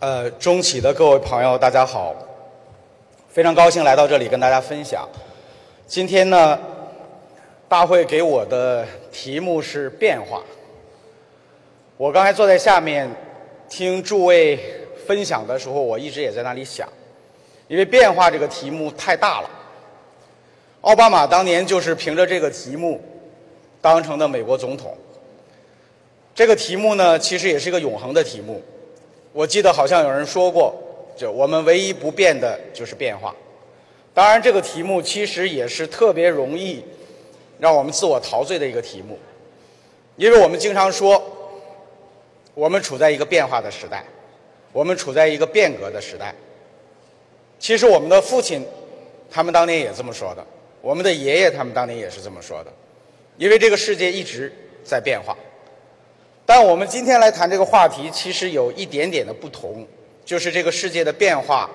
呃，中企的各位朋友，大家好！非常高兴来到这里跟大家分享。今天呢，大会给我的题目是变化。我刚才坐在下面听诸位分享的时候，我一直也在那里想，因为变化这个题目太大了。奥巴马当年就是凭着这个题目当成的美国总统。这个题目呢，其实也是一个永恒的题目。我记得好像有人说过，就我们唯一不变的就是变化。当然，这个题目其实也是特别容易让我们自我陶醉的一个题目，因为我们经常说，我们处在一个变化的时代，我们处在一个变革的时代。其实我们的父亲他们当年也这么说的，我们的爷爷他们当年也是这么说的，因为这个世界一直在变化。但我们今天来谈这个话题，其实有一点点的不同，就是这个世界的变化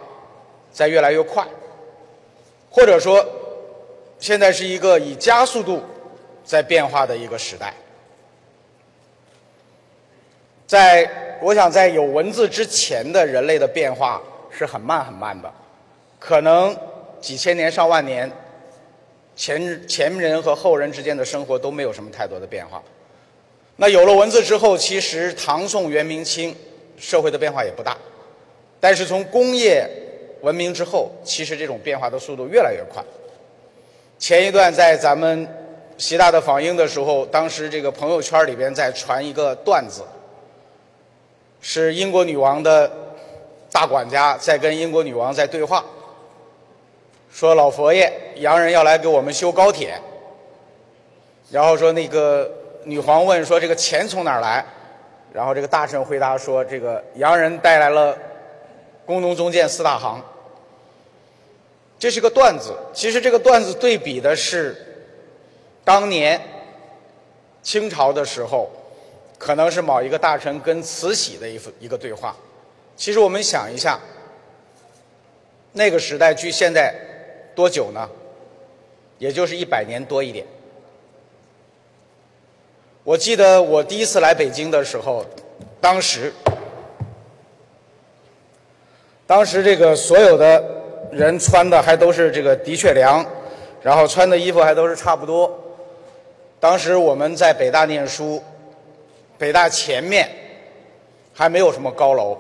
在越来越快，或者说，现在是一个以加速度在变化的一个时代。在我想，在有文字之前的人类的变化是很慢很慢的，可能几千年上万年，前前人和后人之间的生活都没有什么太多的变化。那有了文字之后，其实唐宋元明清社会的变化也不大，但是从工业文明之后，其实这种变化的速度越来越快。前一段在咱们习大的访英的时候，当时这个朋友圈里边在传一个段子，是英国女王的大管家在跟英国女王在对话，说老佛爷洋人要来给我们修高铁，然后说那个。女皇问说：“这个钱从哪儿来？”然后这个大臣回答说：“这个洋人带来了工农中建四大行。”这是个段子。其实这个段子对比的是当年清朝的时候，可能是某一个大臣跟慈禧的一幅一个对话。其实我们想一下，那个时代距现在多久呢？也就是一百年多一点。我记得我第一次来北京的时候，当时，当时这个所有的人穿的还都是这个的确良，然后穿的衣服还都是差不多。当时我们在北大念书，北大前面还没有什么高楼，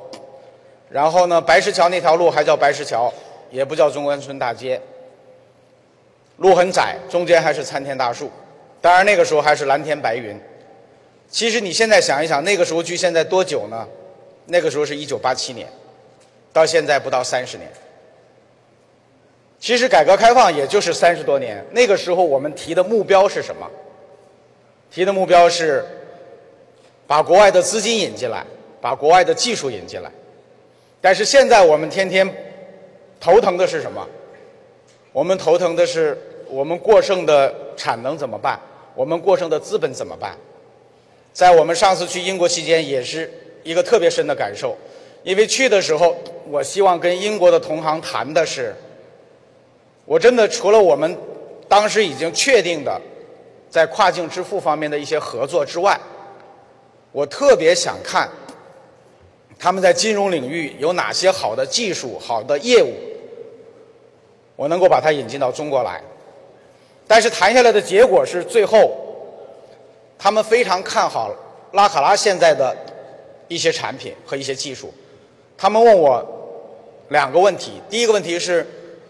然后呢，白石桥那条路还叫白石桥，也不叫中关村大街，路很窄，中间还是参天大树，当然那个时候还是蓝天白云。其实你现在想一想，那个时候距现在多久呢？那个时候是一九八七年，到现在不到三十年。其实改革开放也就是三十多年，那个时候我们提的目标是什么？提的目标是把国外的资金引进来，把国外的技术引进来。但是现在我们天天头疼的是什么？我们头疼的是我们过剩的产能怎么办？我们过剩的资本怎么办？在我们上次去英国期间，也是一个特别深的感受，因为去的时候，我希望跟英国的同行谈的是，我真的除了我们当时已经确定的在跨境支付方面的一些合作之外，我特别想看他们在金融领域有哪些好的技术、好的业务，我能够把它引进到中国来。但是谈下来的结果是最后。他们非常看好拉卡拉现在的一些产品和一些技术。他们问我两个问题：第一个问题是，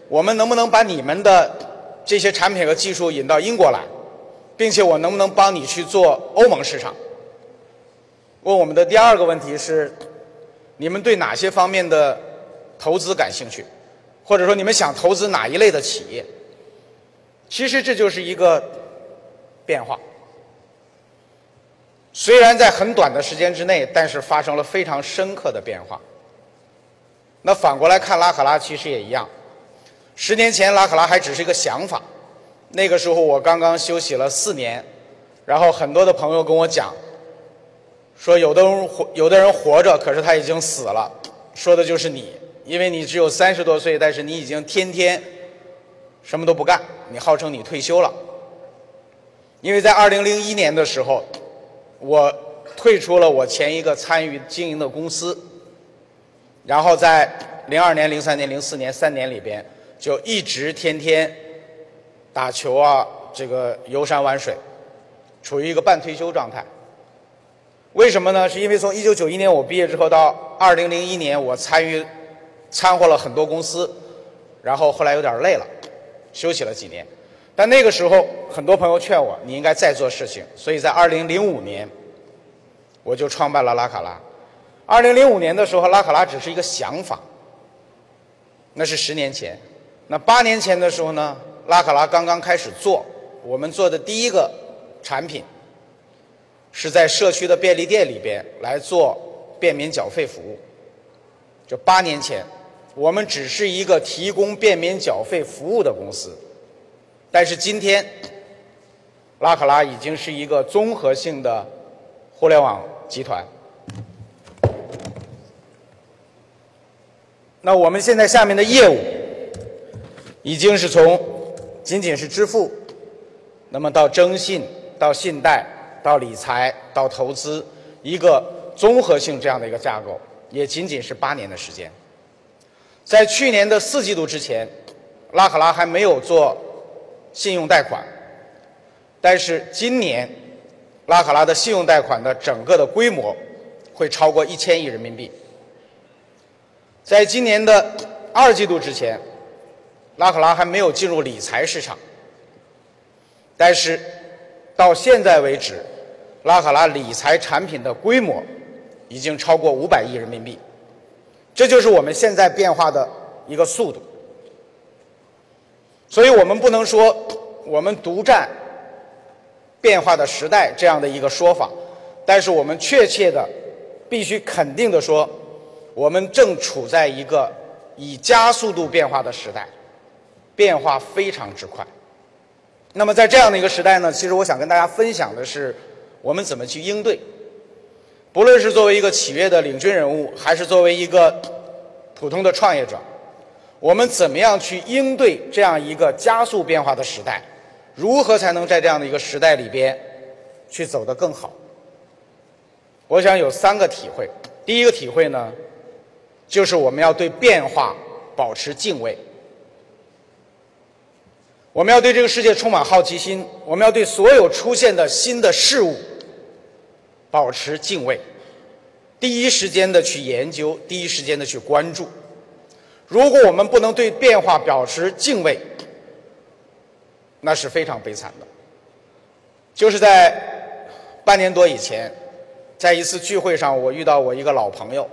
我们能不能把你们的这些产品和技术引到英国来，并且我能不能帮你去做欧盟市场？问我们的第二个问题是，你们对哪些方面的投资感兴趣，或者说你们想投资哪一类的企业？其实这就是一个变化。虽然在很短的时间之内，但是发生了非常深刻的变化。那反过来看，拉卡拉其实也一样。十年前，拉卡拉还只是一个想法，那个时候我刚刚休息了四年，然后很多的朋友跟我讲，说有的人活，有的人活着，可是他已经死了，说的就是你，因为你只有三十多岁，但是你已经天天什么都不干，你号称你退休了。因为在二零零一年的时候。我退出了我前一个参与经营的公司，然后在零二年、零三年、零四年三年里边，就一直天天打球啊，这个游山玩水，处于一个半退休状态。为什么呢？是因为从一九九一年我毕业之后到二零零一年，我参与参和了很多公司，然后后来有点累了，休息了几年。但那个时候，很多朋友劝我，你应该再做事情。所以在二零零五年，我就创办了拉卡拉。二零零五年的时候，拉卡拉只是一个想法，那是十年前。那八年前的时候呢，拉卡拉刚刚开始做，我们做的第一个产品，是在社区的便利店里边来做便民缴费服务。就八年前，我们只是一个提供便民缴费服务的公司，但是今天，拉卡拉已经是一个综合性的互联网集团。那我们现在下面的业务，已经是从仅仅是支付，那么到征信、到信贷、到理财、到投资，一个综合性这样的一个架构，也仅仅是八年的时间。在去年的四季度之前，拉卡拉还没有做信用贷款，但是今年，拉卡拉的信用贷款的整个的规模会超过一千亿人民币。在今年的二季度之前，拉卡拉还没有进入理财市场，但是到现在为止，拉卡拉理财产品的规模已经超过五百亿人民币，这就是我们现在变化的一个速度。所以我们不能说我们独占变化的时代这样的一个说法，但是我们确切的必须肯定的说。我们正处在一个以加速度变化的时代，变化非常之快。那么在这样的一个时代呢，其实我想跟大家分享的是，我们怎么去应对。不论是作为一个企业的领军人物，还是作为一个普通的创业者，我们怎么样去应对这样一个加速变化的时代？如何才能在这样的一个时代里边去走得更好？我想有三个体会。第一个体会呢？就是我们要对变化保持敬畏，我们要对这个世界充满好奇心，我们要对所有出现的新的事物保持敬畏，第一时间的去研究，第一时间的去关注。如果我们不能对变化表示敬畏，那是非常悲惨的。就是在半年多以前，在一次聚会上，我遇到我一个老朋友。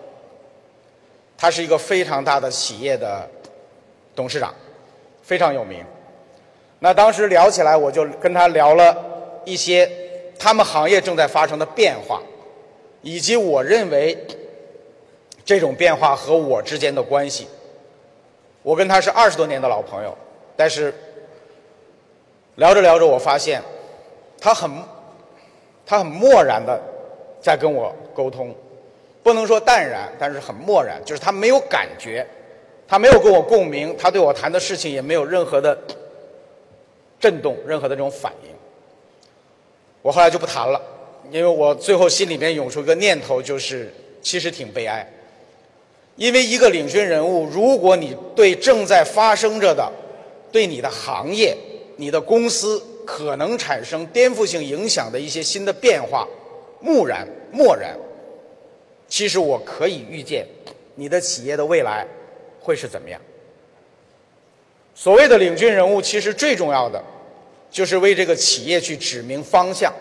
他是一个非常大的企业的董事长，非常有名。那当时聊起来，我就跟他聊了一些他们行业正在发生的变化，以及我认为这种变化和我之间的关系。我跟他是二十多年的老朋友，但是聊着聊着，我发现他很他很漠然的在跟我沟通。不能说淡然，但是很漠然，就是他没有感觉，他没有跟我共鸣，他对我谈的事情也没有任何的震动，任何的这种反应。我后来就不谈了，因为我最后心里面涌出一个念头，就是其实挺悲哀。因为一个领军人物，如果你对正在发生着的、对你的行业、你的公司可能产生颠覆性影响的一些新的变化，木然、漠然。其实我可以预见，你的企业的未来会是怎么样。所谓的领军人物，其实最重要的就是为这个企业去指明方向、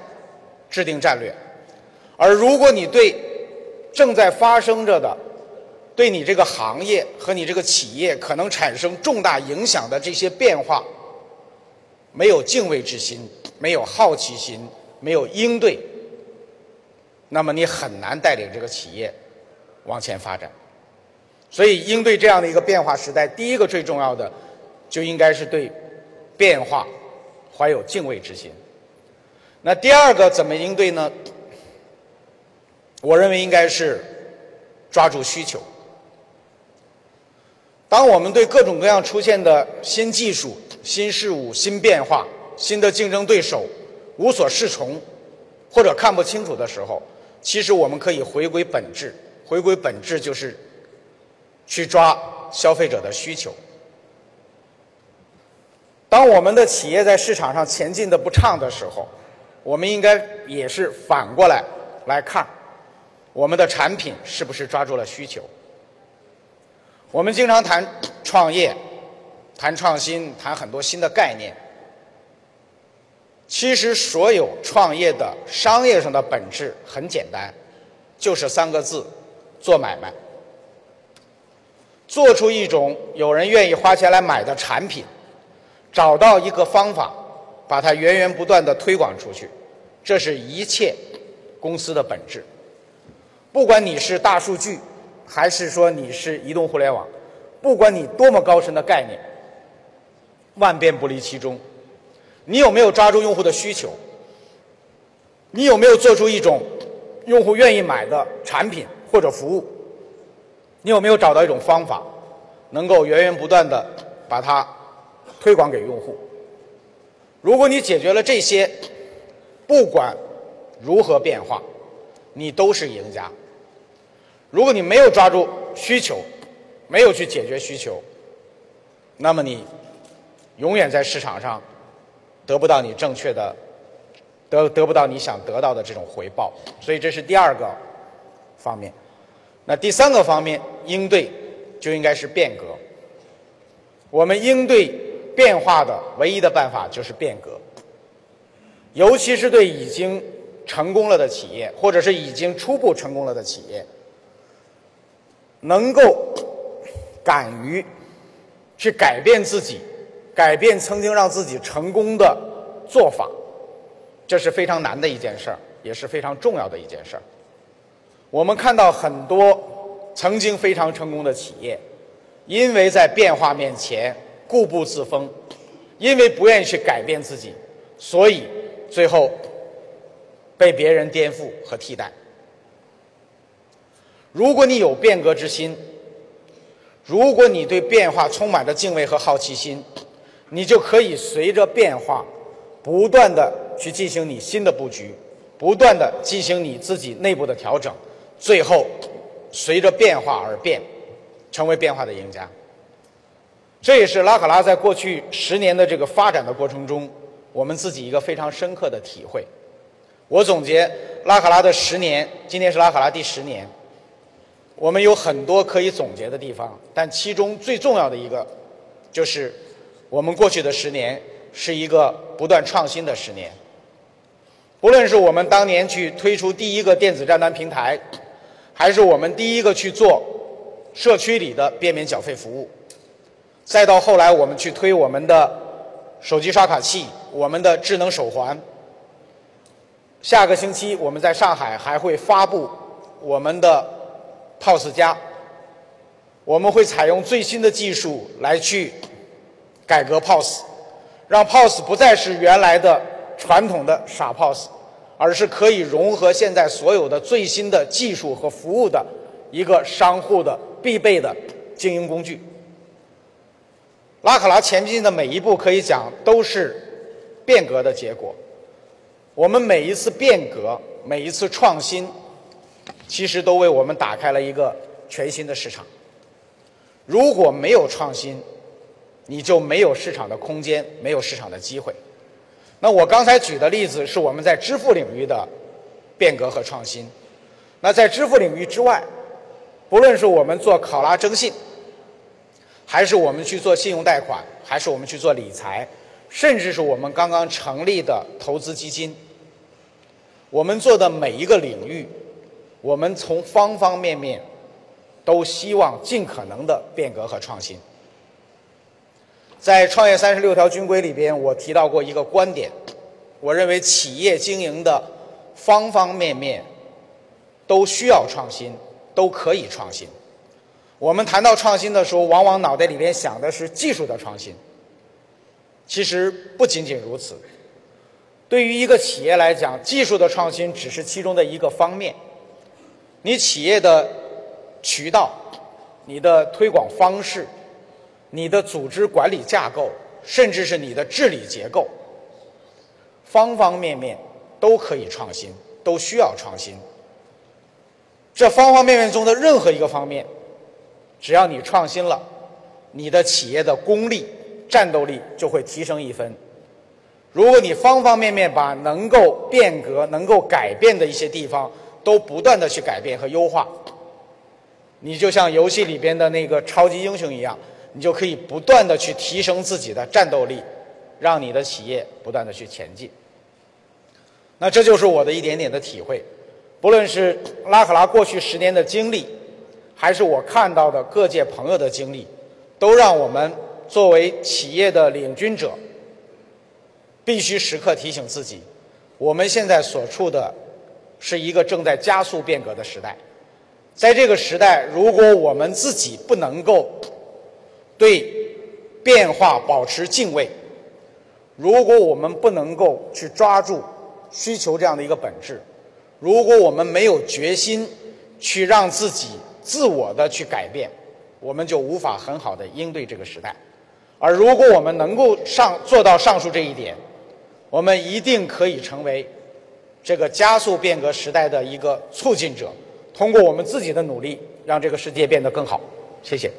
制定战略。而如果你对正在发生着的、对你这个行业和你这个企业可能产生重大影响的这些变化，没有敬畏之心，没有好奇心，没有应对。那么你很难带领这个企业往前发展，所以应对这样的一个变化时代，第一个最重要的就应该是对变化怀有敬畏之心。那第二个怎么应对呢？我认为应该是抓住需求。当我们对各种各样出现的新技术、新事物、新变化、新的竞争对手无所适从或者看不清楚的时候，其实我们可以回归本质，回归本质就是去抓消费者的需求。当我们的企业在市场上前进的不畅的时候，我们应该也是反过来来看，我们的产品是不是抓住了需求。我们经常谈创业、谈创新、谈很多新的概念。其实，所有创业的商业上的本质很简单，就是三个字：做买卖。做出一种有人愿意花钱来买的产品，找到一个方法，把它源源不断的推广出去，这是一切公司的本质。不管你是大数据，还是说你是移动互联网，不管你多么高深的概念，万变不离其中。你有没有抓住用户的需求？你有没有做出一种用户愿意买的产品或者服务？你有没有找到一种方法，能够源源不断的把它推广给用户？如果你解决了这些，不管如何变化，你都是赢家。如果你没有抓住需求，没有去解决需求，那么你永远在市场上。得不到你正确的，得得不到你想得到的这种回报，所以这是第二个方面。那第三个方面，应对就应该是变革。我们应对变化的唯一的办法就是变革，尤其是对已经成功了的企业，或者是已经初步成功了的企业，能够敢于去改变自己。改变曾经让自己成功的做法，这是非常难的一件事儿，也是非常重要的一件事儿。我们看到很多曾经非常成功的企业，因为在变化面前固步自封，因为不愿意去改变自己，所以最后被别人颠覆和替代。如果你有变革之心，如果你对变化充满着敬畏和好奇心，你就可以随着变化，不断的去进行你新的布局，不断的进行你自己内部的调整，最后随着变化而变，成为变化的赢家。这也是拉卡拉在过去十年的这个发展的过程中，我们自己一个非常深刻的体会。我总结拉卡拉的十年，今年是拉卡拉第十年，我们有很多可以总结的地方，但其中最重要的一个就是。我们过去的十年是一个不断创新的十年。不论是我们当年去推出第一个电子账单平台，还是我们第一个去做社区里的便民缴费服务，再到后来我们去推我们的手机刷卡器、我们的智能手环。下个星期我们在上海还会发布我们的 POS 加，我们会采用最新的技术来去。改革 POS，让 POS 不再是原来的传统的傻 POS，而是可以融合现在所有的最新的技术和服务的一个商户的必备的经营工具。拉卡拉前进的每一步，可以讲都是变革的结果。我们每一次变革，每一次创新，其实都为我们打开了一个全新的市场。如果没有创新，你就没有市场的空间，没有市场的机会。那我刚才举的例子是我们在支付领域的变革和创新。那在支付领域之外，不论是我们做考拉征信，还是我们去做信用贷款，还是我们去做理财，甚至是我们刚刚成立的投资基金，我们做的每一个领域，我们从方方面面都希望尽可能的变革和创新。在创业三十六条军规里边，我提到过一个观点，我认为企业经营的方方面面都需要创新，都可以创新。我们谈到创新的时候，往往脑袋里边想的是技术的创新，其实不仅仅如此。对于一个企业来讲，技术的创新只是其中的一个方面。你企业的渠道，你的推广方式。你的组织管理架构，甚至是你的治理结构，方方面面都可以创新，都需要创新。这方方面面中的任何一个方面，只要你创新了，你的企业的功力、战斗力就会提升一分。如果你方方面面把能够变革、能够改变的一些地方都不断的去改变和优化，你就像游戏里边的那个超级英雄一样，你就可以不断的去提升自己的战斗力，让你的企业不断的去前进。那这就是我的一点点的体会，不论是拉克拉过去十年的经历，还是我看到的各界朋友的经历，都让我们作为企业的领军者。必须时刻提醒自己，我们现在所处的是一个正在加速变革的时代。在这个时代，如果我们自己不能够对变化保持敬畏，如果我们不能够去抓住需求这样的一个本质，如果我们没有决心去让自己自我的去改变，我们就无法很好的应对这个时代。而如果我们能够上做到上述这一点，我们一定可以成为这个加速变革时代的一个促进者，通过我们自己的努力，让这个世界变得更好。谢谢。